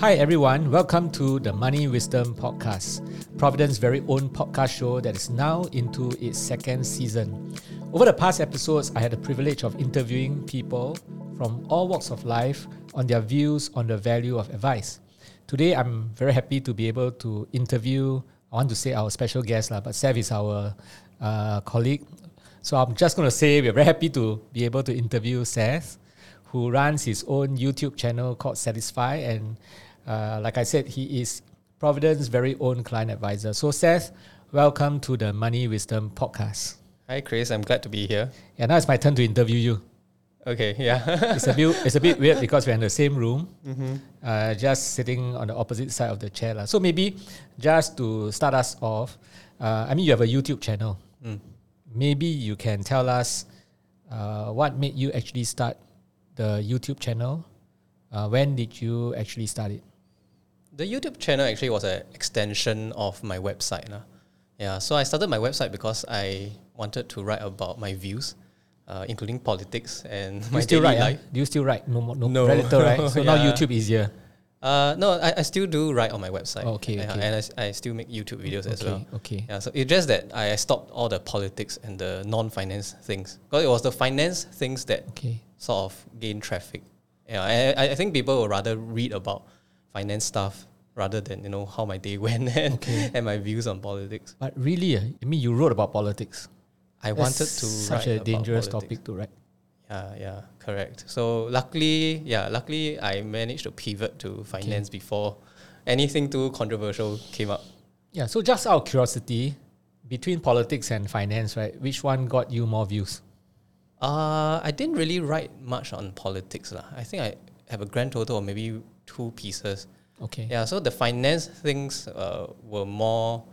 Hi, everyone. Welcome to the Money Wisdom Podcast, Providend's very own podcast show that is now into its second season. Over the past episodes, I had the privilege of interviewing people from all walks of life on their views on the value of advice. Today, I'm very happy to be able to interview, I want to say our special guest, but Seth is our uh, colleague. So I'm just going to say we're very happy to be able to interview Seth, who runs his own YouTube channel called Sethisfy. And uh, like I said, he is Providend's very own client advisor. So, Seth, welcome to the Money Wisdom podcast. Hi, Chris. I'm glad to be here. Yeah, now it's my turn to interview you. Okay, yeah. it's a bit it's a bit weird because we're in the same room, mm-hmm. uh, just sitting on the opposite side of the chair. La. So maybe just to start us off, uh, I mean you have a YouTube channel. Mm. Maybe you can tell us uh, what made you actually start the YouTube channel. Uh, when did you actually start it? The YouTube channel actually was an extension of my website. La. Yeah, so I started my website because I wanted to write about my views uh, including politics and Do my still daily write? life. Do you still write? No, no, no. Predator, right? So now YouTube easier. Uh, no, I, I still do write on my website. Oh, okay, okay. And I, I still make YouTube videos okay, as well. Okay. Yeah, so it's just that I stopped all the politics and the non-finance things. Because it was the finance things that okay. sort of gain traffic. Yeah, I, I think people would rather read about finance stuff rather than you know how my day went and, okay. and my views on politics. But really, uh, I mean, you wrote about politics. I That's wanted to such a dangerous topic to write. Yeah, yeah, correct. So luckily, yeah, luckily I managed to pivot to finance okay. before anything too controversial came up. Yeah, so just out of curiosity, between politics and finance, right, which one got you more views? Uh, I didn't really write much on politics. lah. I think I have a grand total of maybe two pieces. Okay. Yeah, so the finance things uh, were more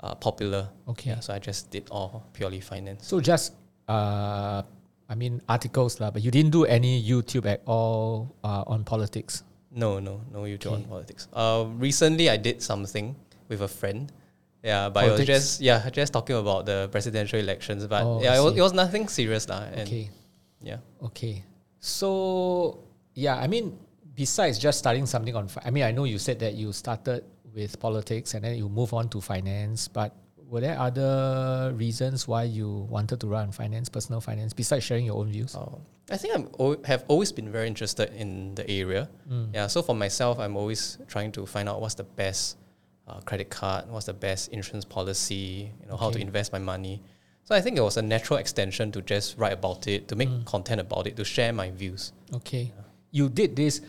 uh, popular. Okay. Yeah, so I just did all purely finance. So just uh, I mean articles lah, but you didn't do any YouTube at all uh, on politics. No, no, no YouTube okay. on politics. Uh, recently I did something with a friend. Yeah, but politics? it was just yeah, just talking about the presidential elections. But oh, yeah, it was, it was nothing serious lah. okay. Yeah. Okay. So yeah, I mean, besides just starting something on, I mean, I know you said that you started with politics and then you move on to finance, but were there other reasons why you wanted to run finance, personal finance, besides sharing your own views? Oh, I think I o- have always been very interested in the area. Mm. Yeah, so for myself, I'm always trying to find out what's the best uh, credit card, what's the best insurance policy, you know, okay. how to invest my money. So I think it was a natural extension to just write about it, to make mm. content about it, to share my views. Okay, yeah. you did this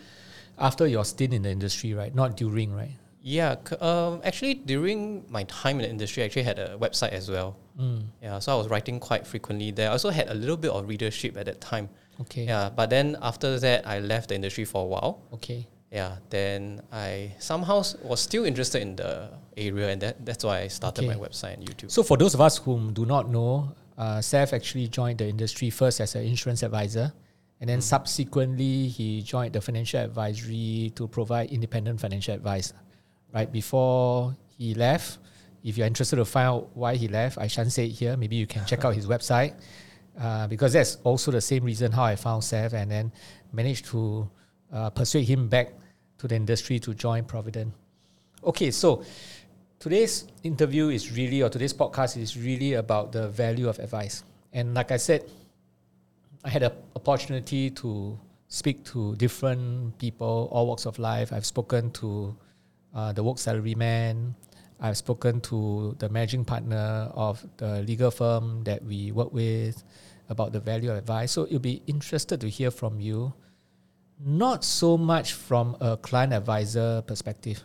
after your stint in the industry, right? Not during, right? Yeah, um, actually, during my time in the industry, I actually had a website as well. Mm. Yeah, so I was writing quite frequently there. I also had a little bit of readership at that time. Okay. Yeah, but then after that, I left the industry for a while. Okay. Yeah, then I somehow was still interested in the area, and that, that's why I started okay. my website and YouTube. So, for those of us who do not know, uh, Seth actually joined the industry first as an insurance advisor, and then mm. subsequently he joined the financial advisory to provide independent financial advice right before he left. If you're interested to find out why he left, I shan't say it here. Maybe you can check out his website uh, because that's also the same reason how I found Seth and then managed to uh, persuade him back to the industry to join Providend. Okay, so today's interview is really, or today's podcast is really about the value of advice. And like I said, I had an opportunity to speak to different people, all walks of life. I've spoken to uh, the work salary man. I've spoken to the managing partner of the legal firm that we work with about the value of advice. So you'll be interested to hear from you, not so much from a client advisor perspective,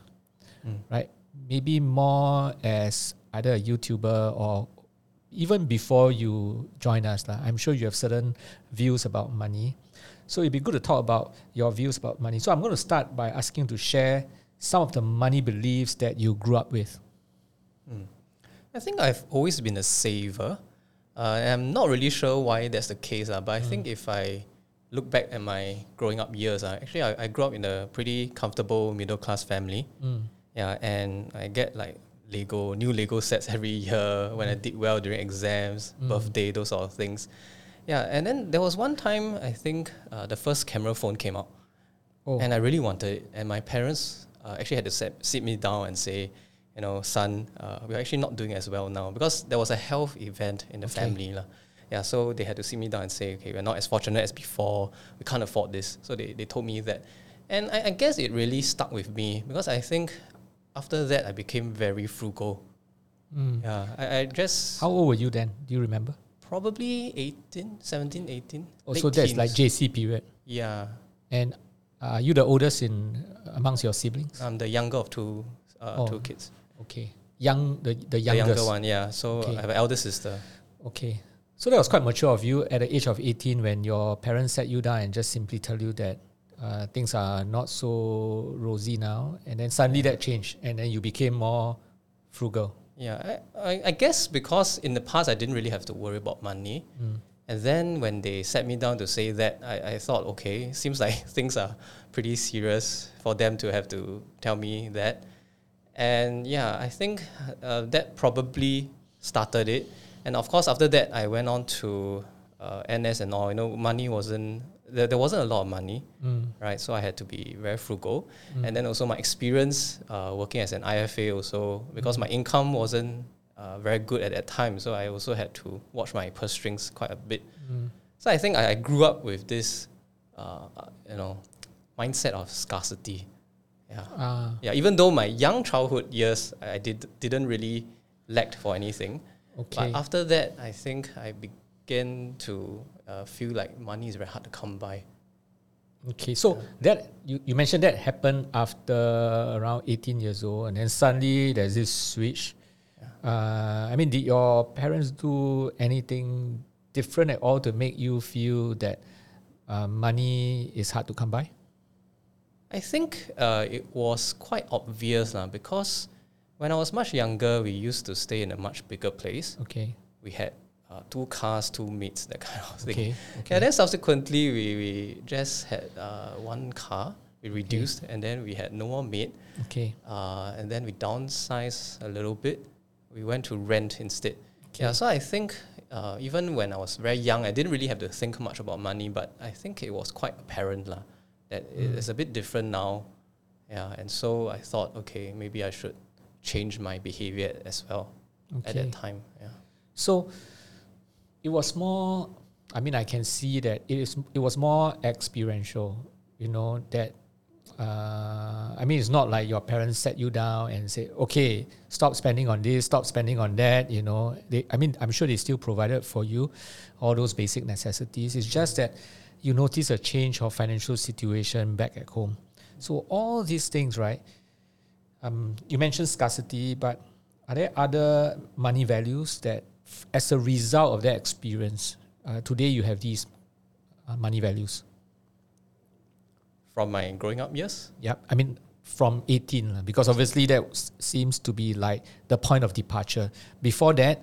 mm. right? Maybe more as either a YouTuber or even before you join us. I'm sure you have certain views about money. So it'd be good to talk about your views about money. So I'm going to start by asking you to share some of the money beliefs that you grew up with? Mm. I think I've always been a saver. Uh, I'm not really sure why that's the case, uh, but I mm. think if I look back at my growing up years, uh, actually I, I grew up in a pretty comfortable middle class family. Mm. Yeah, and I get like Lego, new Lego sets every year when I did well during exams, mm. birthday, those sort of things. Yeah, and then there was one time I think uh, the first camera phone came out Oh. and I really wanted it. And my parents uh, actually had to sit, sit me down and say, you know, son, uh, we're actually not doing as well now because there was a health event in the Okay. family. lah. Yeah, so they had to sit me down and say, okay, we're not as fortunate as before. We can't afford this. So they, they told me that. And I, I guess it really stuck with me because I think after that I became very frugal. Mm. Yeah, I, I just How old were you then? Do you remember? probably 18, 17, 18. Oh, so that's like teens. JC period. Yeah, And are you the oldest in amongst your siblings? I'm the younger of two, uh, Oh. two kids. Okay. Young the the The youngest. younger one, yeah. So Okay. I have an elder sister. Okay. So that was quite mature of you at the age of 18 when your parents sat you down and just simply tell you that uh, things are not so rosy now. And then suddenly that changed and then you became more frugal. Yeah, I, I, I guess because in the past I didn't really have to worry about money. And then when they sat me down to say that, I, I thought, okay, seems like things are pretty serious for them to have to tell me that. And yeah, I think uh, that probably started it. And of course, after that, I went on to uh, NS and all. You know, money wasn't there, there wasn't a lot of money, Mm. right? So I had to be very frugal. And then also my experience uh, working as an IFA also because my income wasn't uh, very good at that time. So I also had to watch my purse strings quite a bit. Mm. So I think I, I grew up with this, uh, you know, mindset of scarcity. Yeah. Ah, Yeah, even though my young childhood years I did didn't really lacked for anything, okay. but after that I think I began to uh, feel like money is very hard to come by. Okay, so that you, you mentioned that happened after around 18 years old, and then suddenly there's this switch. Uh, I mean, did your parents do anything different at all to make you feel that uh, money is hard to come by? I think uh, it was quite obvious lah because when I was much younger, we used to stay in a much bigger place. Okay, We had uh, two cars, two mates, that kind of thing. okay, okay. And then subsequently, we, we just had uh, one car. We reduced, and then we had no more mate. okay, Uh, and then we downsized a little bit. We went to rent instead. Yeah, so I think uh, even when I was very young, I didn't really have to think much about money, but I think it was quite apparent lah, that Mm. it's a bit different now. Yeah, and so I thought, okay, maybe I should change my behavior as well at that time. Yeah. So it was more. I mean, I can see that it is. It was more experiential. You know that. Uh, I mean, it's not like your parents sat you down and say, "Okay, stop spending on this, stop spending on that." You know, they. I mean, I'm sure they still provided for you all those basic necessities. It's just that you notice a change of financial situation back at home. So all these things, right? Um, you mentioned scarcity, but are there other money values that, f- as a result of that experience, uh, today you have these uh, money values? From my growing up years, Yep. I mean, from 18, because obviously that seems to be like the point of departure. Before that,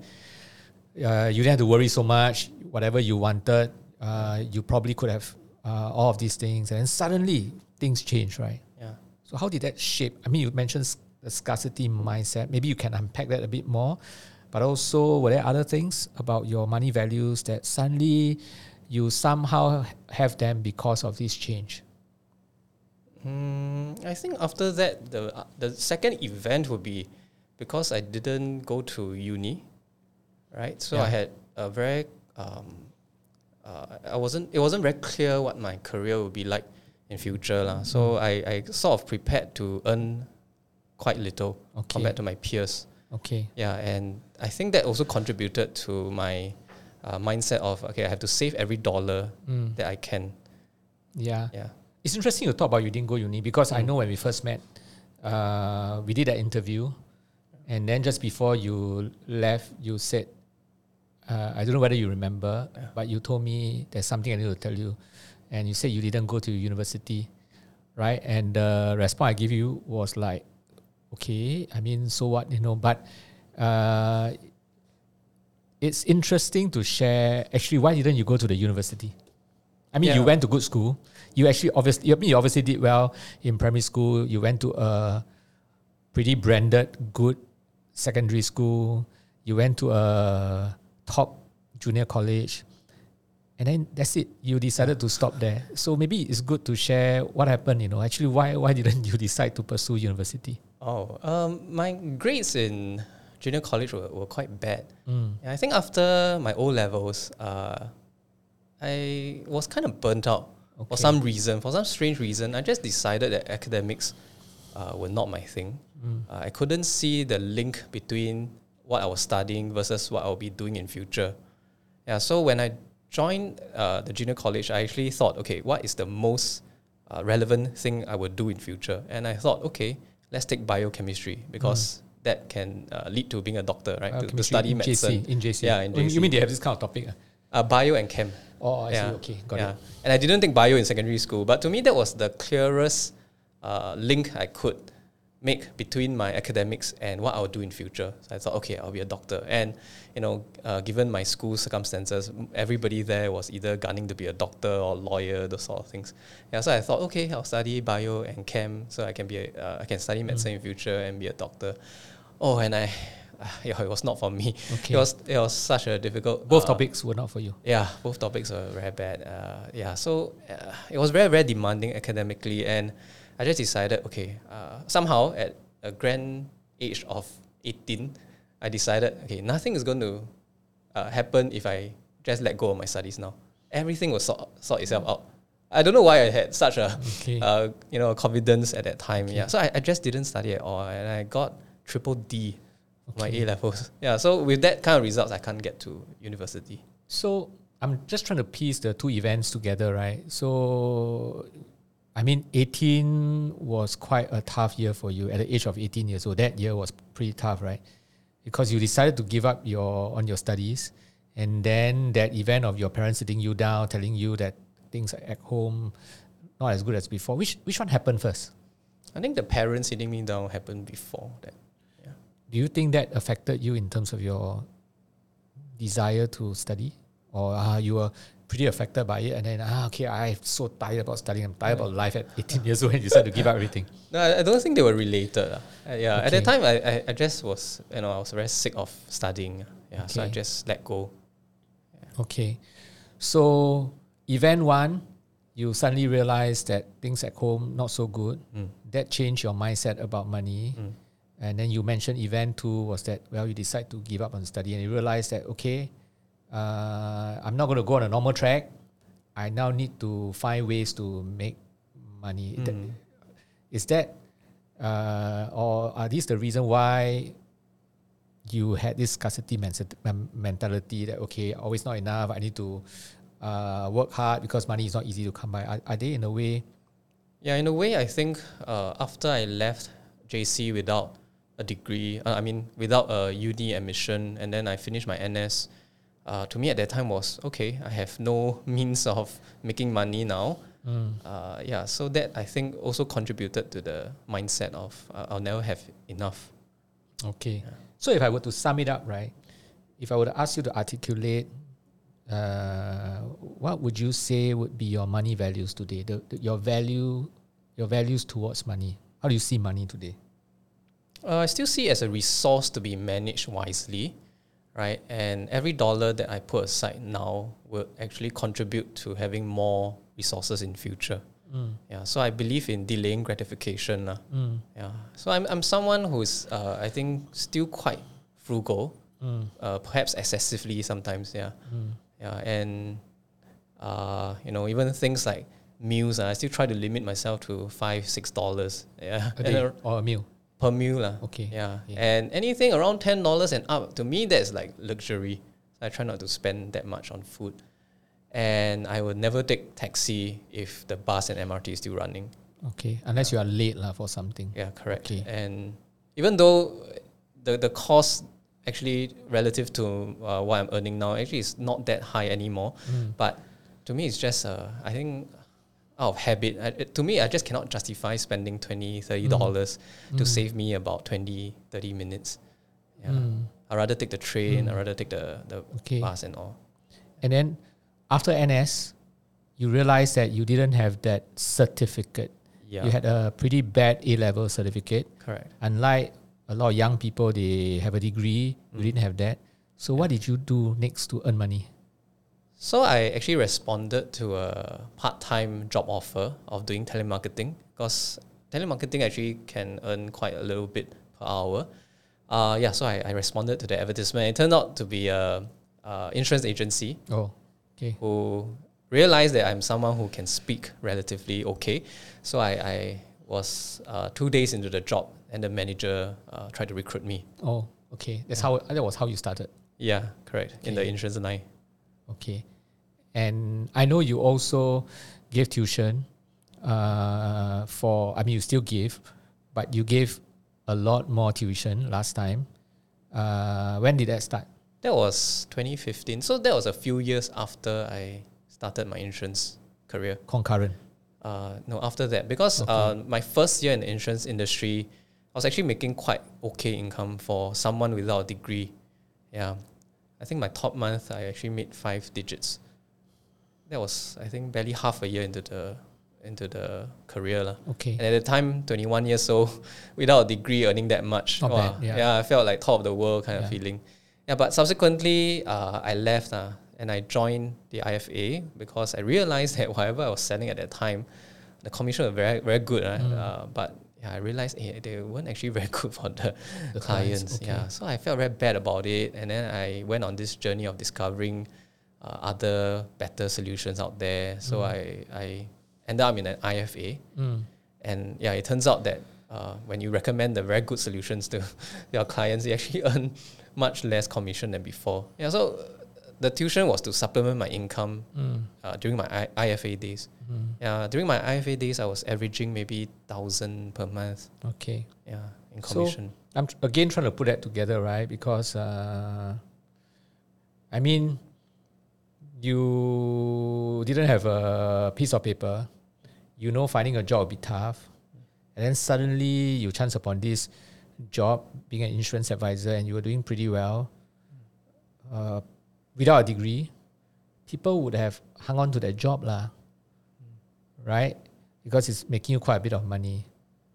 uh, you didn't have to worry so much. Whatever you wanted, uh, you probably could have uh, all of these things. And then suddenly things change, right? yeah. So how did that shape? I mean, you mentioned the scarcity mindset. Maybe you can unpack that a bit more. But also, were there other things about your money values that suddenly you somehow have them because of this change? Mm, I think after that, the uh, the second event would be because I didn't go to uni, right? So I had a very um, uh, I wasn't it wasn't very clear what my career would be like in future lah. So I, I sort of prepared to earn quite little Okay. compared to my peers. Okay. Yeah, and I think that also contributed to my uh, mindset of okay, I have to save every dollar Mm. that I can. Yeah. Yeah. It's interesting to talk about you didn't go uni because I Mm. know when we first met, uh, we did that interview, and then just before you left, you said, uh, I don't know whether you remember, Yeah. but you told me there's something I need to tell you, and you said you didn't go to university, right? And the response I give you was like, okay, I mean, so what, you know, but. Uh, it's interesting to share. Actually, why didn't you go to the university? I mean, you went to good school. You actually obviously, you obviously did well in primary school. You went to a pretty branded, good secondary school. You went to a top junior college, and then that's it. You decided to stop there. So maybe it's good to share what happened. You know, actually, why why didn't you decide to pursue university? Oh, um, my grades in junior college were, were quite bad. Mm. I think after my O levels, uh, I was kind of burnt out for some reason, for some strange reason. I just decided that academics uh, were not my thing. Mm. Uh, I couldn't see the link between what I was studying versus what I'll be doing in future. Yeah, so when I joined uh, the junior college, I actually thought, okay, what is the most uh, relevant thing I would do in future? And I thought, okay, let's take biochemistry because that can uh, lead to being a doctor, right? To, to study in medicine. JC, in JC. Yeah, in Oh, You mean they have this kind of topic? ah? Uh, bio and chem. Oh, I yeah. see. Okay, got yeah. it. And I didn't take bio in secondary school, but to me that was the clearest uh, link I could make between my academics and what I'll do in future. So I thought, okay, I'll be a doctor. And you know, uh, given my school circumstances, everybody there was either gunning to be a doctor or lawyer, those sort of things. Yeah, so I thought, okay, I'll study bio and chem, so I can be a, uh, I can study medicine in future and be a doctor. Oh, and I, yeah, it was not for me. Okay. It was it was such a difficult. Both uh, topics were not for you. yeah, both topics were very bad. Uh, yeah, so uh, it was very, very demanding academically, and I just decided, okay, uh, somehow at a grand age of 18, I decided, okay, nothing is going to uh, happen if I just let go of my studies now. Everything will sort, sort itself out. I don't know why I had such a, Okay. uh, you know, confidence at that time. Yeah, so I, I just didn't study at all, and I got triple D for my A levels. Yeah, so with that kind of results, I can't get to university. So I'm just trying to piece the two events together, right? So, I mean, 18 was quite a tough year for you at the age of 18 years old. That year was pretty tough, right? Because you decided to give up your on your studies, and then that event of your parents sitting you down, telling you that things at home not as good as before. Which which one happened first? I think the parents sitting me down happened before that. Do you think that affected you in terms of your desire to study, or uh, you were pretty affected by it, and then ah okay, I'm so tired about studying. I'm tired about life at 18 years old, and you decided to give up everything. No, I I don't think they were related. Uh, yeah, at that time, I, I, I just was, you know, I was very sick of studying. Yeah, so I just let go. Okay, so event one, you suddenly realized that things at home not so good. Mm. That changed your mindset about money. Mm. And then you mentioned event two was that well you decide to give up on study and you realize that okay, uh, I'm not going to go on a normal track. I now need to find ways to make money. Mm. Is that uh, or are these the reason why you had this scarcity mentality that okay, always not enough. I need to uh, work hard because money is not easy to come by. Are, are they in a way? Yeah, in a way, I think uh, after I left JC without a degree, uh, I mean, without a uni admission, and then I finished my NS, uh, to me at that time was okay, I have no means of making money now. Mm. Uh, yeah, so that I think also contributed to the mindset of uh, I'll never have enough. Okay. So if I were to sum it up, right? If I were to ask you to articulate, uh, what would you say would be your money values today? The, the, your value, your values towards money. How do you see money today? Uh, I still see it as a resource to be managed wisely, right? And every dollar that I put aside now will actually contribute to having more resources in future. Mm. Yeah, so I believe in delaying gratification. Mm. Yeah, so I'm, I'm someone who's uh, I think still quite frugal, Mm. uh, perhaps excessively sometimes. Yeah, Mm. yeah, and uh, you know even things like meals, uh, I still try to limit myself to five six dollars. Yeah, A day or a meal. Per meal lah. Okay. Yeah. Yeah. And anything around ten dollars and up, to me that's like luxury. I try not to spend that much on food. And I will never take taxi if the bus and MRT is still running. Okay. Unless you are late lah for something. Yeah, correct. Okay. And even though the the cost actually relative to uh, what I'm earning now actually is not that high anymore, Mm. but to me it's just uh, I think out of habit. I, it- to me, I just cannot justify spending 20 30 dollars to Mm. save me about 20 30 minutes. Yeah. Mm. I'd rather take the train, Mm. I'd rather take the, the Okay. bus and all. And then after NS, you realize that you didn't have that certificate. Yeah. You had a pretty bad A level certificate. correct. Unlike a lot of young people, they have a degree. You Mm. didn't have that. So what did you do next to earn money? So I actually responded to a part-time job offer of doing telemarketing because telemarketing actually can earn quite a little bit per hour. Uh, yeah, so I, I responded to the advertisement. It turned out to be a, a insurance agency Oh, okay. who realized that I'm someone who can speak relatively okay. So I, I was uh, two days into the job, and the manager uh, tried to recruit me. Oh, okay. That's how that was how you started. Yeah, correct. In the insurance line. Okay. And I know you also gave tuition uh, for, I mean, you still give, but you gave a lot more tuition last time. Uh, when did that start? That was 2015. So that was a few years after I started my insurance career. Concurrent. Uh, no, after that, because uh, my first year in the insurance industry, I was actually making quite okay income for someone without a degree. Yeah, I think my top month I actually made five digits. That was I think barely half a year into the into the career lah. Okay. And at the time, 21 years old, without a degree, earning that much. Not wow, bad, yeah. I felt like top of the world kind of feeling. Yeah, but subsequently, uh, I left uh, and I joined the IFA because I realized that whatever I was selling at that time, the commission was very, very good. Uh, Mm. uh, but yeah, I realized eh, they weren't actually very good for the, The clients. okay. Yeah, so I felt very bad about it. And then I went on this journey of discovering uh, other better solutions out there. So I, I ended up in an IFA. Mm. And yeah, it turns out that uh, when you recommend the very good solutions to your clients, you actually earn much less commission than before. Yeah, so the tuition was to supplement my income Mm. uh, during my I- IFA days. Mm. Yeah, during my IFA days, I was averaging maybe thousand per month. Okay. Yeah, in commission. So- I'm tr- again trying to put that together, right? Because uh, I mean, you didn't have a piece of paper. You know, finding a job will be tough, and then suddenly you chance upon this job, being an insurance advisor, and you were doing pretty well. Uh, without a degree, people would have hung on to that job, lah. Right? Because it's making you quite a bit of money,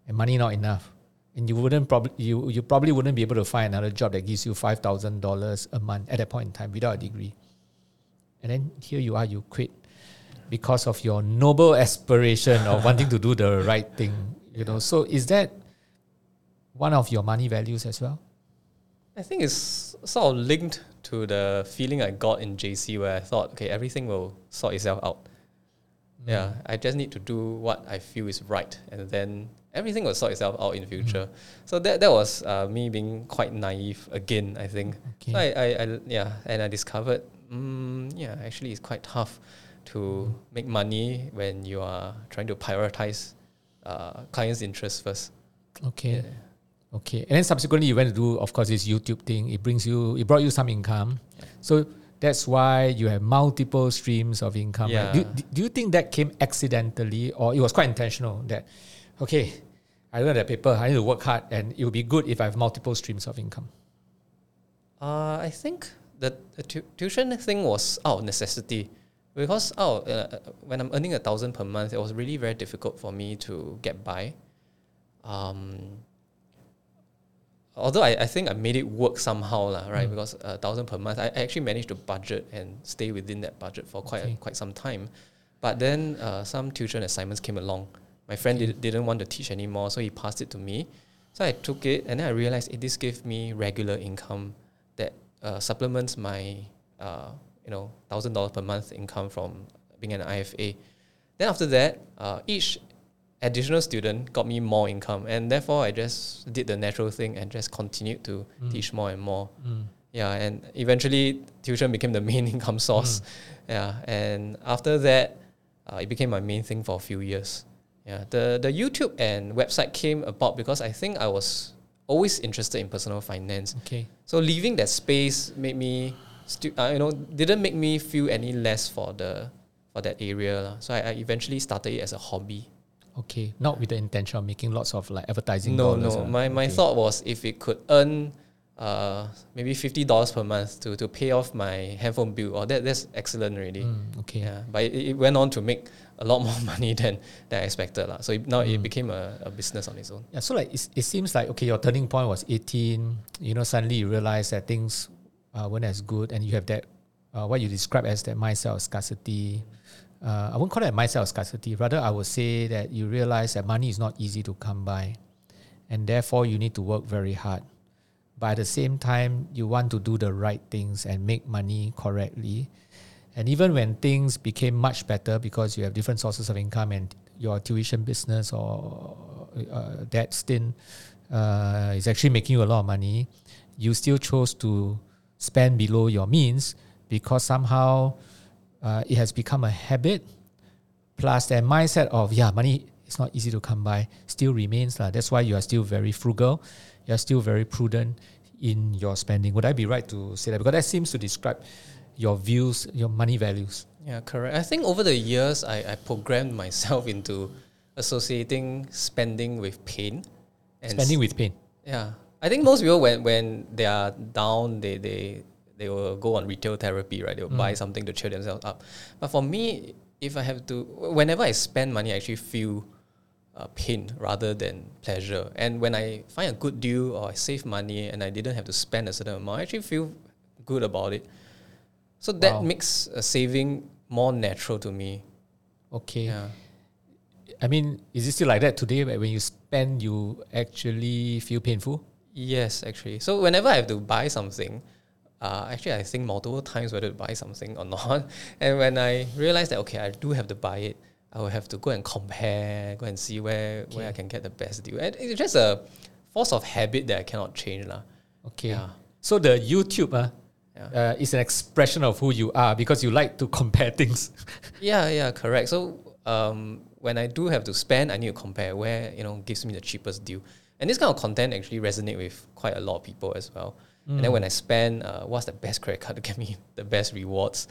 and money not enough and you wouldn't probably you you probably wouldn't be able to find another job that gives you five thousand dollars a month at that point in time without a degree. And then here you are, you quit because of your noble aspiration of wanting to do the right thing. You know, so is that one of your money values as well? I think it's sort of linked to the feeling I got in JC where I thought, okay, everything will sort itself out. Yeah, I just need to do what I feel is right, and then everything will sort itself out in the future. So that that was uh, me being quite naive again. I think. Okay. So I, I, I yeah, and I discovered, mm, yeah, actually it's quite tough to make money when you are trying to prioritize uh, clients' interests first. Okay. Okay. And then subsequently you went to do, of course, this YouTube thing. It brings you, it brought you some income. So that's why you have multiple streams of income. right? Do, do you think that came accidentally or it was quite intentional that, okay, I learned that paper, I need to work hard and it would be good if I have multiple streams of income? Uh, I think the, the tu- tuition thing was out of necessity because out uh, when I'm earning a thousand per month, it was really very difficult for me to get by. Um, although I, I think I made it work somehow, lah, right? Because a thousand per month, I I actually managed to budget and stay within that budget for quite Okay. a, quite some time. But then uh, some tuition assignments came along. My friend did, didn't want to teach anymore, so he passed it to me. So I took it, and then I realized it this gave me regular income that uh, supplements my uh, you know thousand dollars per month income from being an IFA. Then after that, uh, each additional student got me more income, and therefore I just did the natural thing and just continued to teach more and more. Yeah, and eventually tuition became the main income source. Yeah, and after that, uh, it became my main thing for a few years. Yeah, the the YouTube and website came about because I think I was always interested in personal finance. Okay. So leaving that space made me, stu- uh, you know, didn't make me feel any less for the for that area. So I, I eventually started it as a hobby. Okay. Not with the intention of making lots of like advertising No, dollars. no. ah. My my Okay. thought was if it could earn uh maybe fifty dollars per month to, to pay off my handphone bill, or that that's excellent already. Mm, okay. Yeah. But it, it went on to make a lot more money than, than I expected. lah. So it, now Mm. it became a, a business on its own. Yeah, so like it's, it seems like okay, your turning point was eighteen. You know, suddenly you realize that things uh, weren't as good, and you have that uh, what you describe as that mindset of scarcity. Uh, I won't call it of scarcity. Rather, I would say that you realize that money is not easy to come by, and therefore you need to work very hard. But at the same time, you want to do the right things and make money correctly. And even when things became much better because you have different sources of income and your tuition business or uh, that stint uh, is actually making you a lot of money, you still chose to spend below your means because somehow uh, it has become a habit. Plus, that mindset of yeah, money is not easy to come by still remains. That's why you are still very frugal. You're still very prudent in your spending. Would I be right to say that? Because that seems to describe your views, your money values. Yeah, correct. I think over the years, I, I programmed myself into associating spending with pain. And spending with pain. Yeah. I think most people, when, when they are down, they, they, they will go on retail therapy, right? They will mm. buy something to cheer themselves up. But for me, if I have to, whenever I spend money, I actually feel uh, pain rather than pleasure. And when I find a good deal or I save money and I didn't have to spend a certain amount, I actually feel good about it. So that wow. makes saving more natural to me. Okay. Yeah. I mean, is it still like that today? When you spend, you actually feel painful? Yes, actually. So whenever I have to buy something, uh, actually I think multiple times whether to buy something or not. And when I realize that okay, I do have to buy it, I will have to go and compare, go and see where okay. where I can get the best deal. And it's just a force of habit that I cannot change. La. Okay. Yeah. So the YouTube uh, yeah. uh, is an expression of who you are because you like to compare things. yeah, yeah, correct. So um, when I do have to spend, I need to compare where you know gives me the cheapest deal. And this kind of content actually resonate with quite a lot of people as well. Mm. And then mm. when I spend, uh, what's the best credit card to get me the best rewards?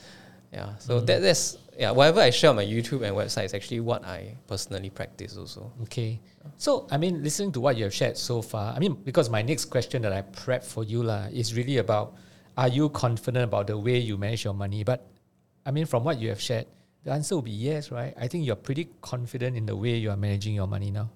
Yeah, so mm. that, that's yeah. Whatever I share on my YouTube and website is actually what I personally practice also. Okay, so I mean, listening to what you have shared so far, I mean, because my next question that I prep for you lah is really about are you confident about the way you manage your money? But I mean, from what you have shared, the answer will be yes, right? I think you're pretty confident in the way you are managing your money now.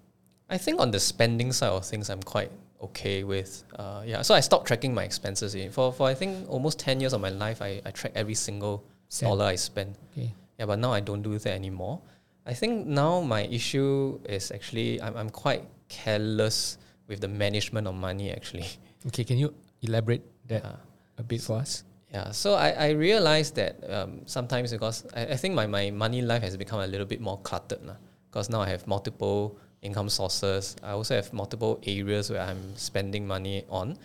I think on the spending side of things, I'm quite okay with. Uh, yeah, so I stopped tracking my expenses. For for I think almost ten years of my life, I, I track every single Cent. dollar I spend. Okay. Yeah, but now I don't do that anymore. I think now my issue is actually I'm I'm quite careless with the management of money. Actually. Okay, can you elaborate that? Yeah a bit for us? Yeah, so I, I realized that um, sometimes because I, I think my, my money life has become a little bit more cluttered now because now I have multiple income sources. I also have multiple areas where I'm spending money on.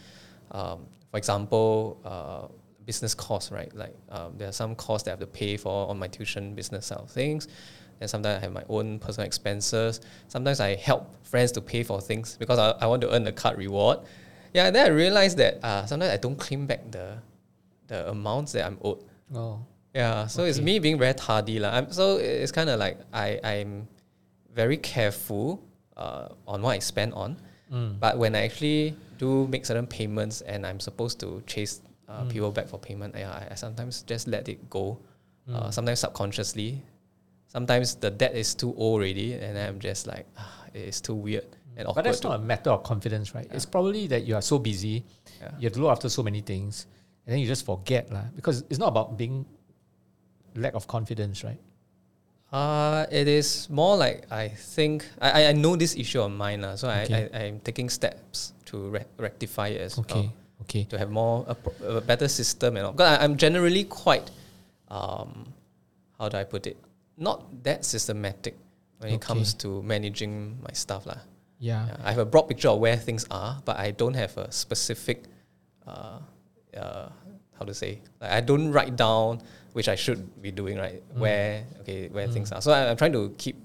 Um, for example, uh, business costs, right? Like um, there are some costs that I have to pay for on my tuition business side of things. And sometimes I have my own personal expenses. Sometimes I help friends to pay for things because I, I want to earn the card reward. Yeah, then I realized that uh, sometimes I don't claim back the the amounts that I'm owed. Oh. Yeah, so okay. it's me being very tardy. La. I'm, so it's kind of like I, I'm very careful uh, on what I spend on. Mm. But when I actually do make certain payments and I'm supposed to chase uh, mm. people back for payment, yeah, I, I, sometimes just let it go. Uh, mm. Uh, sometimes subconsciously. Sometimes the debt is too old already, and I'm just like, ah, it's too weird and But that's not a matter of confidence, right? Yeah. It's probably that you are so busy, yeah. you have to look after so many things, and then you just forget, lah. Because it's not about being lack of confidence, right? Uh, it is more like I think I, I know this issue of mine, la, so okay. I, I, I'm taking steps to re- rectify it as okay. well. Okay. To have more a, a better system and all. Because I, I'm generally quite um, how do I put it? Not that systematic when okay. it comes to managing my stuff. La. Yeah. yeah. I have a broad picture of where things are, but I don't have a specific, uh, uh, how to say, like I don't write down which I should be doing, right? Mm. Where okay, where mm. things are. So I, am trying to keep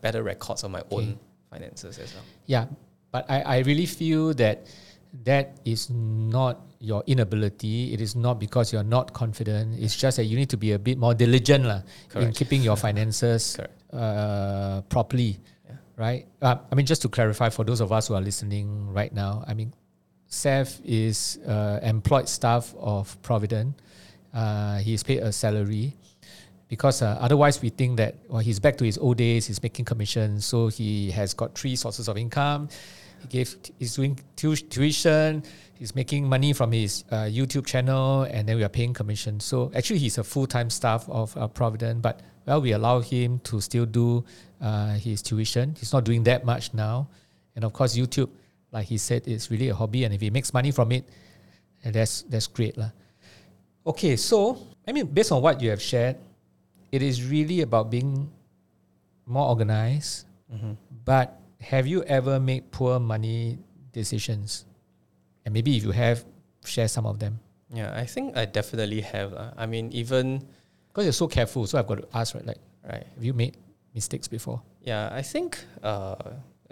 better records of my okay. own finances as well. Yeah, but I, I really feel that that is not your inability. It is not because you're not confident. It's just that you need to be a bit more diligent la, in keeping your finances uh, properly right? Uh, I mean, just to clarify for those of us who are listening right now, I mean, Seth is uh, employed staff of Providend. Uh, he's paid a salary because uh, otherwise we think that well, he's back to his old days, he's making commissions, so he has got three sources of income. He gave he's doing tu- tuition. He's making money from his uh, YouTube channel, and then we are paying commission. So actually, he's a full time staff of uh, Providend, but well, we allow him to still do uh, his tuition. He's not doing that much now, and of course, YouTube, like he said, is really a hobby, and if he makes money from it, that's that's great, lah. Okay, so I mean, based on what you have shared, it is really about being more organized. But have you ever made poor money decisions? And maybe if you have, share some of them. Yeah, I think I definitely have. lah. I mean, even Because you're so careful, so I've got to ask, right? Like, right. have you made mistakes before? Yeah, I think uh,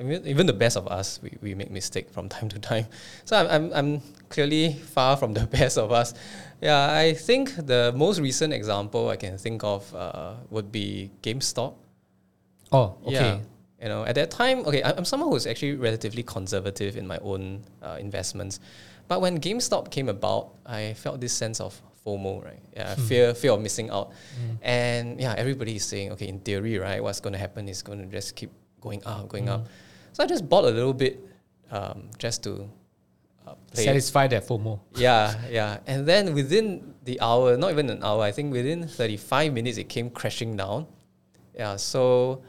I mean, even the best of us, we, we make mistake from time to time. So I'm, I'm, I'm clearly far from the best of us. Yeah, I think the most recent example I can think of uh, would be GameStop. Oh, okay. Yeah. You know, at that time, okay, I'm someone who's actually relatively conservative in my own uh, investments. But when GameStop came about, I felt this sense of FOMO, right? Yeah, fear, fear of missing out. And yeah, everybody is saying, okay, in theory, right, what's going to happen is going to just keep going up, going up. So I just bought a little bit um, just to uh. Satisfy that FOMO. Yeah, yeah. And then within the hour, not even an hour, I think within 35 minutes, it came crashing down. Yeah, so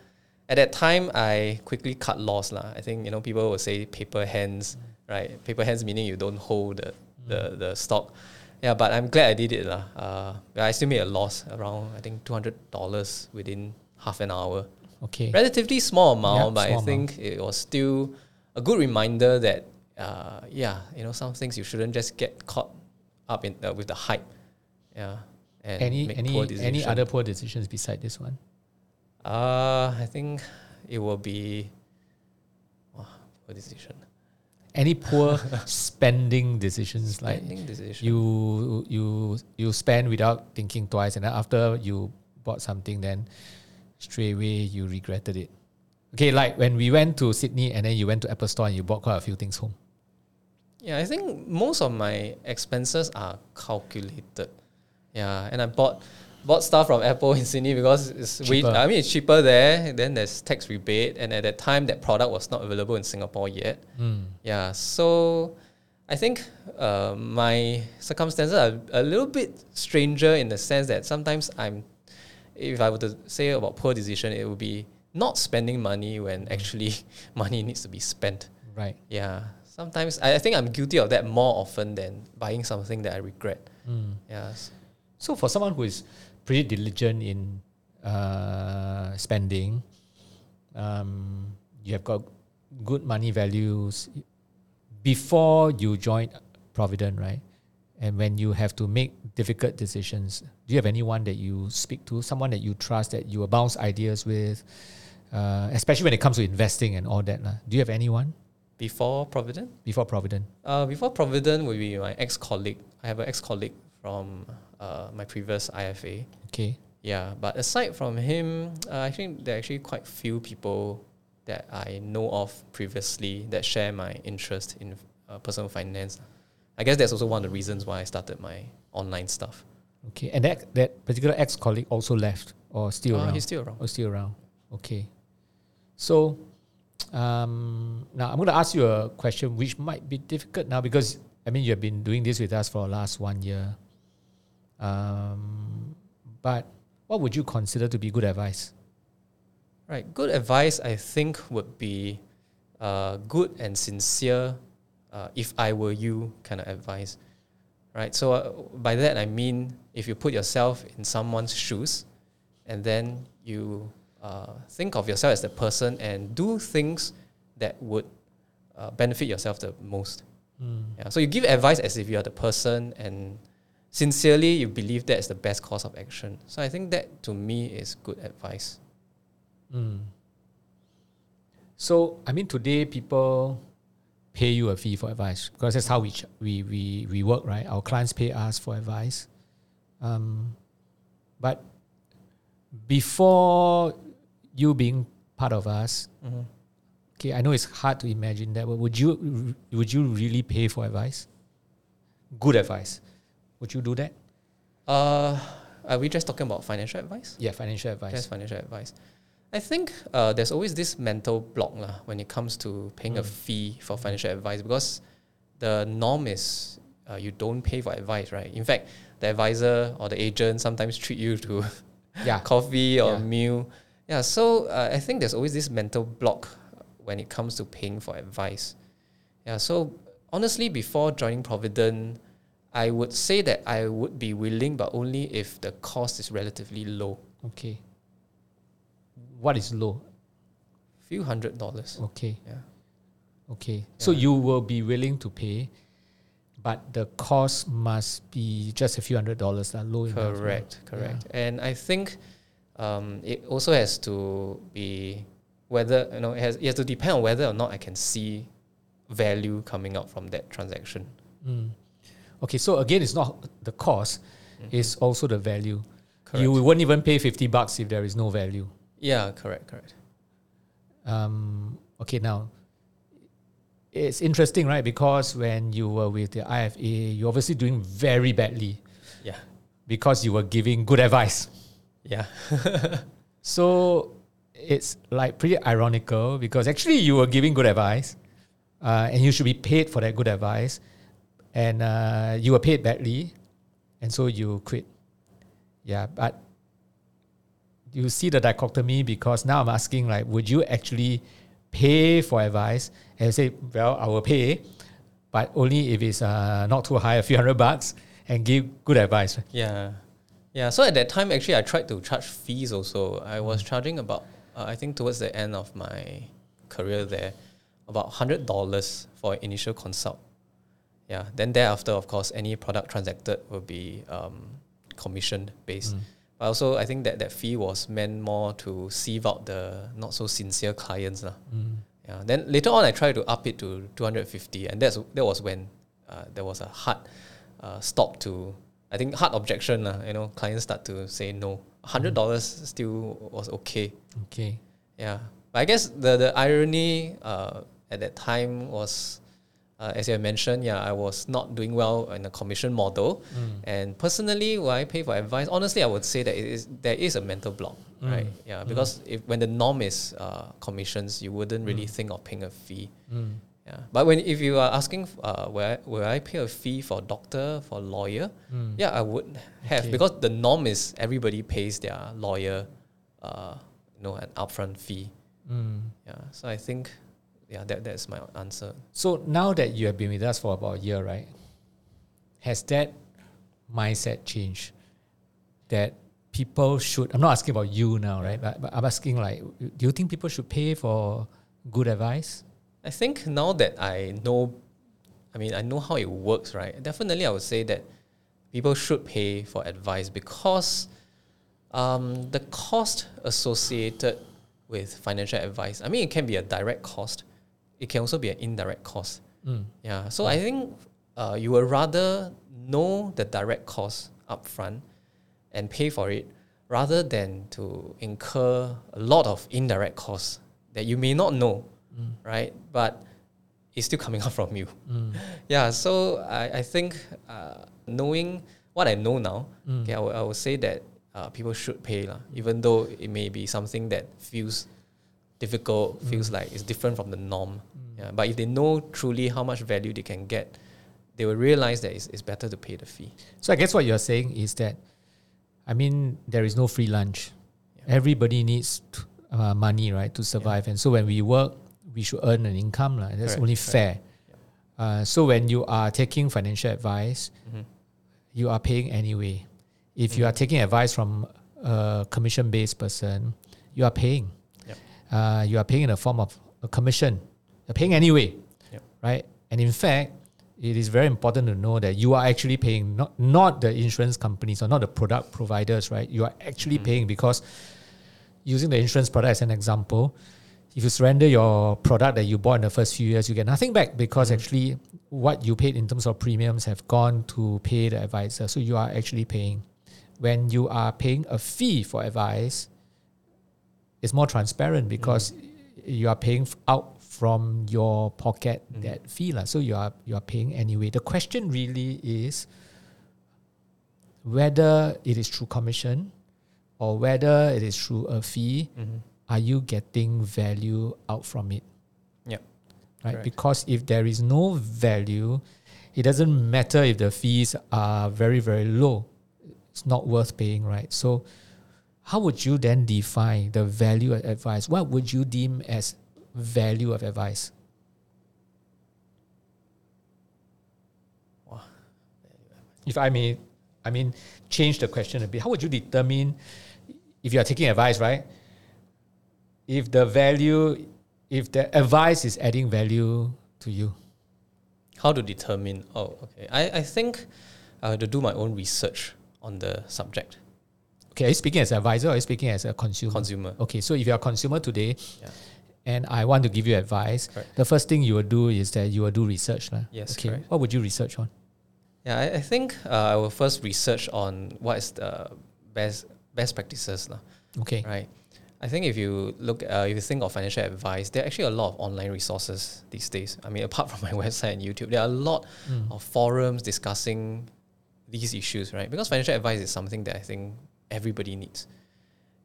at that time, I quickly cut loss. lah. I think, you know, people will say paper hands, right? Paper hands meaning you don't hold the, the, the stock. Yeah, but I'm glad I did it. lah. Uh, I still made a loss around, I think, $200 within half an hour Okay. relatively small amount, but I small think it was still a good reminder that uh, yeah, you know, some things you shouldn't just get caught up in uh, with the hype. Yeah, and Any make any poor any other poor decisions beside this one? Uh, I think it will be wow, poor decision. Any poor spending decisions like decision. you you you spend without thinking twice, and then after you bought something, then straight away you regretted it. Okay, like when we went to Sydney and then you went to Apple Store and you bought quite a few things home. Yeah, I think most of my expenses are calculated. Yeah, and I bought bought stuff from Apple in Sydney because it's Cheaper. I mean it's cheaper there. Then there's tax rebate, and at that time that product was not available in Singapore yet. Yeah, so I think uh, my circumstances are a little bit stranger in the sense that sometimes I'm, if I were to say about poor decision, it would be not spending money when actually money needs to be spent. Right. Yeah. Sometimes I, I think I'm guilty of that more often than buying something that I regret. Yeah. s- So for someone who is pretty diligent in uh, spending, um, you have got good money values before you join Providend, right? And when you have to make difficult decisions, do you have anyone that you speak to, someone that you trust, that you will bounce ideas with, uh, especially when it comes to investing and all that? Do you have anyone Before Providend? before Providend? Uh, before Providend would be my ex colleague. I have an ex colleague from uh, my previous IFA. Okay. Yeah, but aside from him, uh, I think there are actually quite few people that I know of previously that share my interest in uh, personal finance. I guess that's also one of the reasons why I started my online stuff. Okay. And that, that particular ex colleague also left or still Uh, around? he's still around. Oh, still around. Okay. So, um, now I'm going to ask you a question which might be difficult now because I mean you have been doing this with us for the last one year. Um, but what would you consider to be good advice? Right. Good advice, I think, would be uh, good and sincere, uh, if I were you, kind of advice. Right. So uh, by that I mean, if you put yourself in someone's shoes, and then you uh, think of yourself as the person and do things that would uh, benefit yourself the most. Yeah. So you give advice as if you are the person, and sincerely you believe that is the best course of action. So I think that to me is good advice. So, I mean, today people pay you a fee for advice because that's how we ch- we, we, we work, right? Our clients pay us for advice. Um, but before you being part of us, okay, I know it's hard to imagine that, but would you would you really pay for advice? Good advice. Would you do that? Uh, are we just talking about financial advice? Yeah, financial advice. Just financial advice. I think uh, there's always this mental block lah, when it comes to paying a fee for financial advice because the norm is uh, you don't pay for advice, right? In fact, the advisor or the agent sometimes treat you to Yeah. coffee or Yeah. meal. Yeah, so uh, I think there's always this mental block when it comes to paying for advice. Yeah, so honestly, before joining Providend, I would say that I would be willing, but only if the cost is relatively low, Okay. What is low? A few hundred dollars. Okay. Yeah. Okay. So you will be willing to pay, but the cost must be just a few hundred dollars, lah, low. Correct, correct. And I think um, it also has to be whether you know it has, it has to depend on whether or not I can see value coming out from that transaction. Mm. Okay, so again, it's not the cost; it's also the value. Correct. You won't even pay fifty bucks if there is no value. Yeah, correct, correct. Um, okay, now it's interesting, right? Because when you were with the IFA, you're obviously doing very badly Yeah, because you were giving good advice. yeah, So it's like pretty ironical because actually you were giving good advice, uh, and you should be paid for that good advice, and uh, you were paid badly, and so you quit. Yeah, but you see the dichotomy because now I'm asking like, would you actually pay for advice? And you say, well, I will pay, but only if it's uh, not too high, a few hundred bucks, and give good advice. yeah, yeah. So at that time, actually, I tried to charge fees. Also, I was charging about uh, I think towards the end of my career there, about hundred dollars for initial consult. Yeah. Then thereafter, of course, any product transacted will be um, commission based. But also, I think that that fee was meant more to sieve out the not so sincere clients. lah. Yeah. Then later on, I tried to up it to 250, and that's that was when uh, there was a hard uh, stop to. I think hard objection. lah. You know, clients start to say no. Hundred dollars still was okay. Okay. Yeah, but I guess the the irony uh, at that time was, uh, as you have mentioned, yeah, I was not doing well in the commission model, and personally, when I pay for advice, honestly, I would say that it is there is a mental block, right? Yeah, because if when the norm is uh, commissions, you wouldn't really think of paying a fee. Mm. Yeah, but when if you are asking, uh, where will I pay a fee for a doctor for a lawyer? Mm. Yeah, I would have Okay. because the norm is everybody pays their lawyer, uh, you know, an upfront fee. Mm. Yeah, so I think, yeah, that that's my answer. So now that you have been with us for about a year, right? Has that mindset changed? That people should, I'm not asking about you now, right? But, but I'm asking like, do you think people should pay for good advice? I think now that I know, I mean, I know how it works, right? Definitely, I would say that people should pay for advice because um, the cost associated with financial advice, I mean, it can be a direct cost, it can also be an indirect cost. Mm. Yeah, so I think uh, you would rather know the direct cost upfront and pay for it rather than to incur a lot of indirect costs that you may not know, right? But it's still coming out from you. Mm. Yeah, so I, I think uh, knowing what I know now, Mm. okay, I would- say that uh, people should pay, lah, even though it may be something that feels difficult, feels Mm. like it's different from the norm. Yeah, but if they know truly how much value they can get, they will realize that it's, it's better to pay the fee. So I guess what you're saying is that, I mean, there is no free lunch. Everybody needs t- uh, money, right, to survive. And so when we work, we should earn an income. lah. That's Correct, only fair. Uh, so when you are taking financial advice, Mhm. you are paying anyway. If you are taking advice from a commission based person, you are paying. Uh, you are paying in the form of a commission. You're paying anyway, Yep. right? And in fact, it is very important to know that you are actually paying not not the insurance companies or not the product providers, right? You are actually paying because using the insurance product as an example, if you surrender your product that you bought in the first few years, you get nothing back because actually what you paid in terms of premiums have gone to pay the advisor. So you are actually paying. When you are paying a fee for advice, it's more transparent because you are paying out from your pocket mm-hmm. that fee. lah. So you are you are paying anyway. The question really is whether it is through commission or whether it is through a fee, mm-hmm. are you getting value out from it? Yep. Right? Correct. Because if there is no value, it doesn't matter if the fees are very, very low. It's not worth paying, right? So how would you then define the value of advice? What would you deem as value of advice? If I may, I mean, change the question a bit. How would you determine if you are taking advice, right? If the value, if the advice is adding value to you. How to determine? Oh, okay. I, I think I have to do my own research on the subject. Okay, are you speaking as an advisor or are you speaking as a consumer? Consumer. Okay, so if you're a consumer today Yeah. and I want to give you advice, Correct. the first thing you will do is that you will do research. lah. Yes, Okay, correct. what would you research on? Yeah, I, I think uh, I will first research on what is the best best practices, lah. Okay. right? I think if you look, uh, if you think of financial advice, there are actually a lot of online resources these days. I mean, apart from my website and YouTube, there are a lot Mm. of forums discussing these issues, right? Because financial advice is something that I think everybody needs.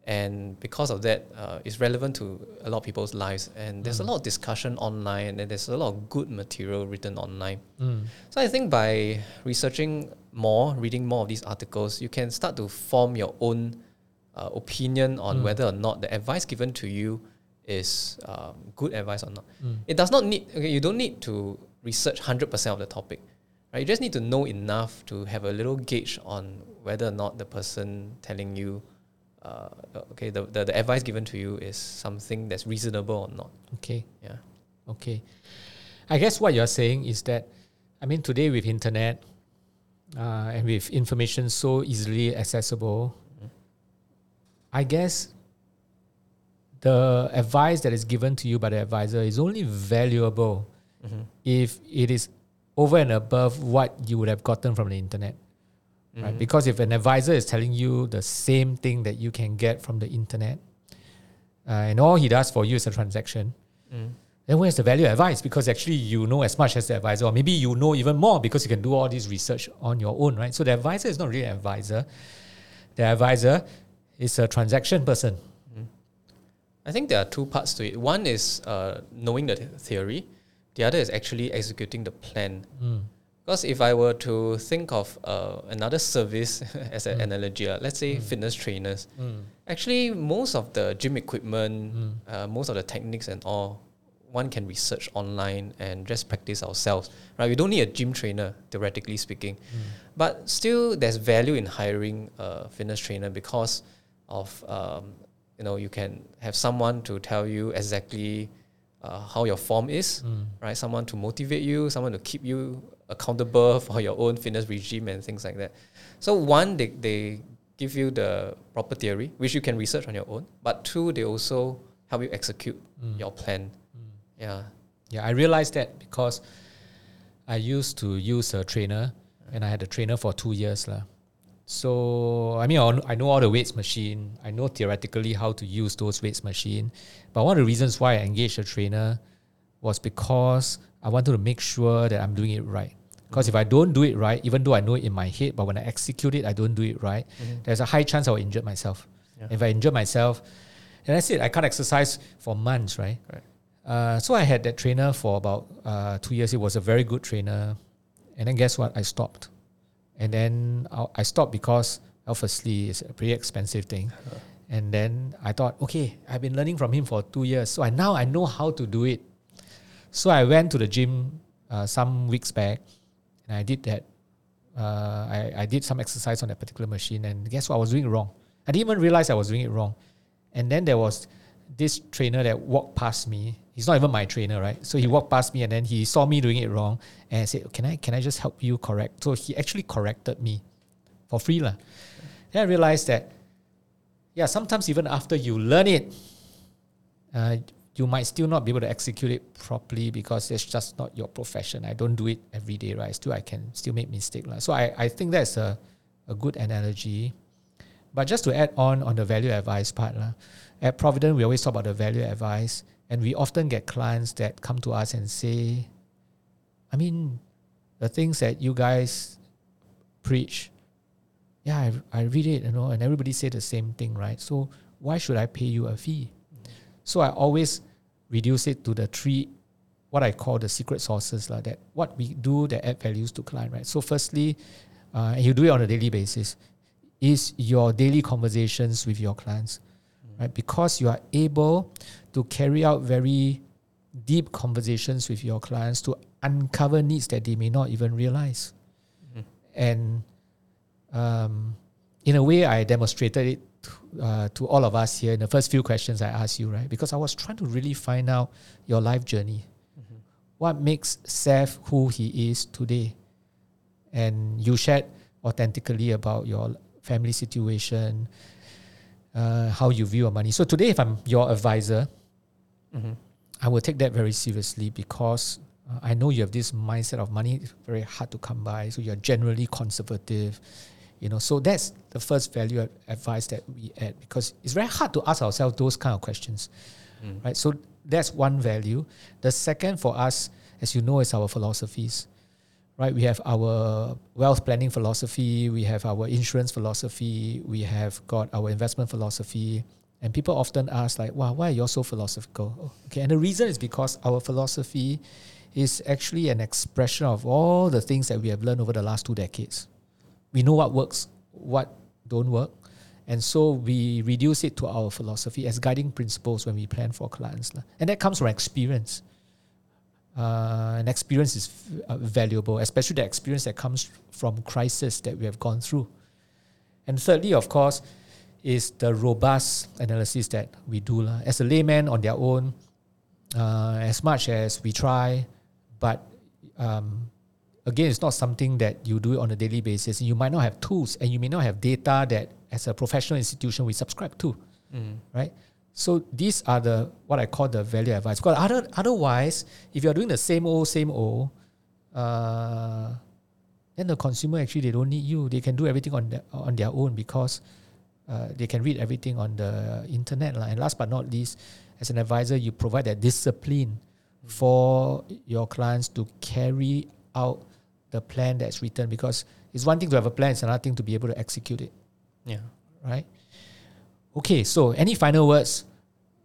And because of that, uh, it's relevant to a lot of people's lives. And there's a lot of discussion online, and there's a lot of good material written online. Mm. So I think by researching more, reading more of these articles, you can start to form your own uh, opinion on Mm. whether or not the advice given to you is um, good advice or not. Mm. It does not need. Okay, you don't need to research hundred percent of the topic. Right? You just need to know enough to have a little gauge on whether or not the person telling you, uh, okay, the, the the advice given to you is something that's reasonable or not. Okay. Yeah. Okay. I guess what you're saying is that, I mean, today with internet uh, and with information so easily accessible, Mhm. I guess the advice that is given to you by the advisor is only valuable Mm-hmm. if it is over and above what you would have gotten from the internet. Right? Mhm. Because if an advisor is telling you the same thing that you can get from the internet, uh, and all he does for you is a transaction, Mm. then where's the value of advice? Because actually you know as much as the advisor, or maybe you know even more because you can do all this research on your own, right? So the advisor is not really an advisor. The advisor is a transaction person. I think there are two parts to it. One is uh, knowing the th- theory. The other is actually executing the plan. Mm. Because if I were to think of uh, another service as an Mm. analogy, uh, let's say Mm. fitness trainers, Mm. actually most of the gym equipment, Mm. uh, most of the techniques and all, one can research online and just practice ourselves. Right? We don't need a gym trainer, theoretically speaking. Mm. But still, there's value in hiring a fitness trainer because of um, you know you can have someone to tell you exactly uh, how your form is, Mm. right? Someone to motivate you, someone to keep you accountable for your own fitness regime and things like that. So one, they, they give you the proper theory, which you can research on your own. But two, they also help you execute Mm. your plan. Mm. Yeah. Yeah, I realized that because I used to use a trainer and I had a trainer for two years. lah. So, I mean, I know all the weights machine. I know theoretically how to use those weights machine. But one of the reasons why I engaged a trainer was because I wanted to make sure that I'm doing it right. Because if I don't do it right, even though I know it in my head, but when I execute it, I don't do it right, there's a high chance I will injure myself. Yeah. If I injure myself, and that's it. I can't exercise for months, right? Right. Uh, so I had that trainer for about uh, two years. He was a very good trainer, and then guess what? I stopped, and then I, I stopped because obviously it's a pretty expensive thing. And then I thought, okay, I've been learning from him for two years, so I now I know how to do it. So I went to the gym uh, some weeks back, and I did that. Uh, I, I did some exercise on that particular machine, and guess what? I was doing it wrong. I didn't even realize I was doing it wrong. And then there was this trainer that walked past me. He's not even my trainer, right? So he walked past me, and then he saw me doing it wrong, and I said, "Can I can I just help you correct?" So he actually corrected me for free, lah. Then I realized that, yeah, sometimes even after you learn it, uh, you might still not be able to execute it properly because it's just not your profession. I don't do it every day, right? Still, I can still make mistake. lah. So I, I think that's a, a good analogy. But just to add on on the value advice part, lah, at Providend, we always talk about the value advice, and we often get clients that come to us and say, I mean, the things that you guys preach, yeah, I, I read it, you know, and everybody say the same thing, right? So why should I pay you a fee? So I always reduce it to the three, what I call the secret sources, like that what we do that add values to client, right? So firstly, uh, and you do it on a daily basis, is your daily conversations with your clients, right? Because you are able to carry out very deep conversations with your clients to uncover needs that they may not even realize. And um, in a way, I demonstrated it uh, to all of us here in the first few questions I asked you, right? Because I was trying to really find out your life journey. What makes Seth who he is today? And you shared authentically about your family situation, uh, how you view your money. So today, if I'm your advisor, I will take that very seriously because uh, I know you have this mindset of money is very hard to come by. So you're generally conservative, you know. So that's the first value advice that we add because it's very hard to ask ourselves those kind of questions, right? So that's one value. The second for us, as you know, is our philosophies, right? We have our wealth planning philosophy, we have our insurance philosophy, we have got our investment philosophy. And people often ask, like, wow, why are you so philosophical? Oh, Okay, and the reason is because our philosophy is actually an expression of all the things that we have learned over the last two decades. We know what works, what don't work. And so we reduce it to our philosophy as guiding principles when we plan for clients. And that comes from experience. Uh, and experience is uh, valuable, especially the experience that comes from crisis that we have gone through. And thirdly, of course, is the robust analysis that we do. lah. As a layman on their own, uh, as much as we try, but um, again, it's not something that you do on a daily basis. You might not have tools and you may not have data that, as a professional institution, we subscribe to, right? So these are the what I call the value advice. Because other, otherwise, if you're doing the same old, same old, uh, then the consumer actually they don't need you. They can do everything on their, on their own because uh, they can read everything on the internet. And last but not least, as an advisor, you provide that discipline for your clients to carry out the plan that's written because it's one thing to have a plan, it's another thing to be able to execute it, Yeah. right? Okay, so any final words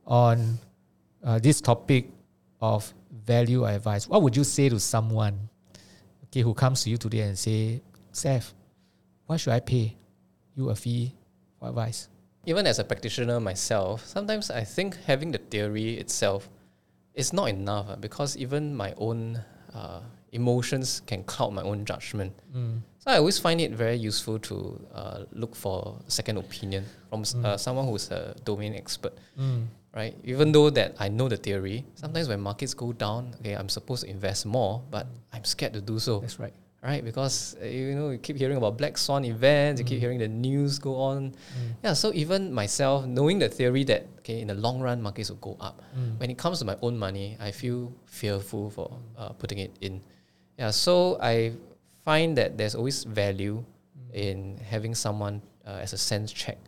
on uh, this topic of value or advice? What would you say to someone okay, who comes to you today and say, Seth, why should I pay you a fee for advice? Even as a practitioner myself, sometimes I think having the theory itself is not enough ah, because even my own uh, emotions can cloud my own judgment. So I always find it very useful to uh, look for second opinion from s uh, someone who's a domain expert, right? Even though that I know the theory, sometimes when markets go down, okay, I'm supposed to invest more, but I'm scared to do so That's right. right? Because uh, you know you keep hearing about black swan events, you keep hearing the news go on. Yeah, so even myself knowing the theory that okay in the long run markets will go up, when it comes to my own money, I feel fearful for uh, putting it in. Yeah, so I find that there's always value in having someone uh, as a sense check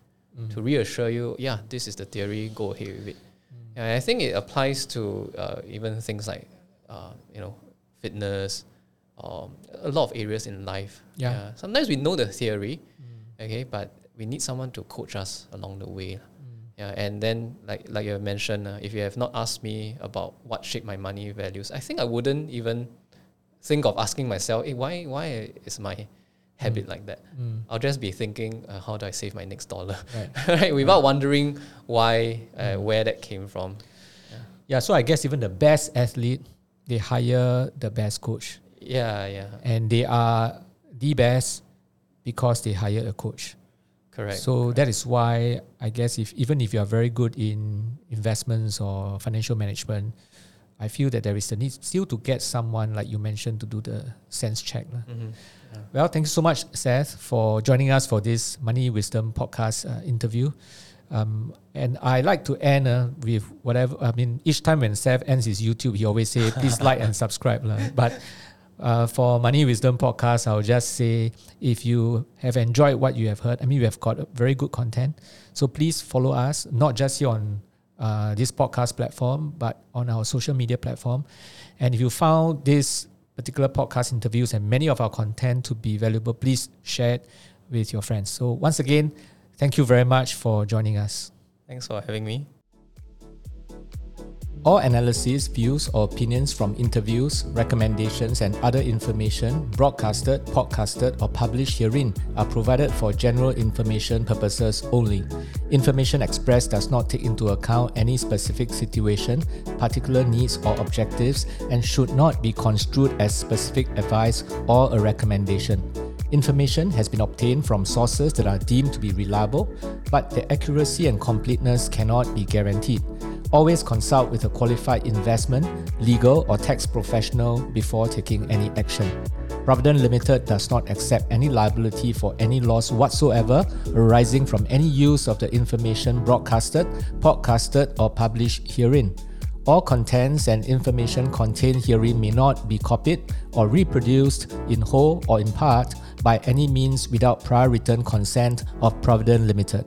to reassure you. Yeah, this is the theory. Go ahead with it. Yeah, I think it applies to uh, even things like uh, you know fitness, um, a lot of areas in life. Yeah. Sometimes we know the theory, okay, but we need someone to coach us along the way. Yeah, and then like like you mentioned, uh, if you have not asked me about what shape my money values, I think I wouldn't even think of asking myself, hey, why why is my habit like that? I'll just be thinking, uh, how do I save my next dollar, Right. right? Without wondering why, uh, where that came from. Yeah, so I guess even the best athlete, they hire the best coach. Yeah, yeah, And they are the best because they hire a coach. correct. So that is why I guess if even if you are very good in investments or financial management, I feel that there is a need still to get someone like you mentioned to do the sense check. lah. Mhm. Well, thank you so much, Seth, for joining us for this Money Wisdom podcast uh, interview. Um, and I like to end uh, with whatever. I mean, each time when Seth ends his YouTube, he always say, "Please like and subscribe." lah. But uh, for Money Wisdom podcast, I'll just say, if you have enjoyed what you have heard, I mean, we have got very good content. So please follow us, not just here on uh, this podcast platform, but on our social media platform. And if you found this particular podcast interviews and many of our content to be valuable, please share it with your friends. So once again, thank you very much for joining us. Thanks for having me. All analyses, views, or opinions from interviews, recommendations, and other information broadcasted, podcasted, or published herein are provided for general information purposes only. Information expressed does not take into account any specific situation, particular needs, or objectives, and should not be construed as specific advice or a recommendation. Information has been obtained from sources that are deemed to be reliable, but the accuracy and completeness cannot be guaranteed. Always consult with a qualified investment, legal, or tax professional before taking any action. Providend Limited does not accept any liability for any loss whatsoever arising from any use of the information broadcasted, podcasted, or published herein. All contents and information contained herein may not be copied or reproduced in whole or in part by any means without prior written consent of Providend Limited.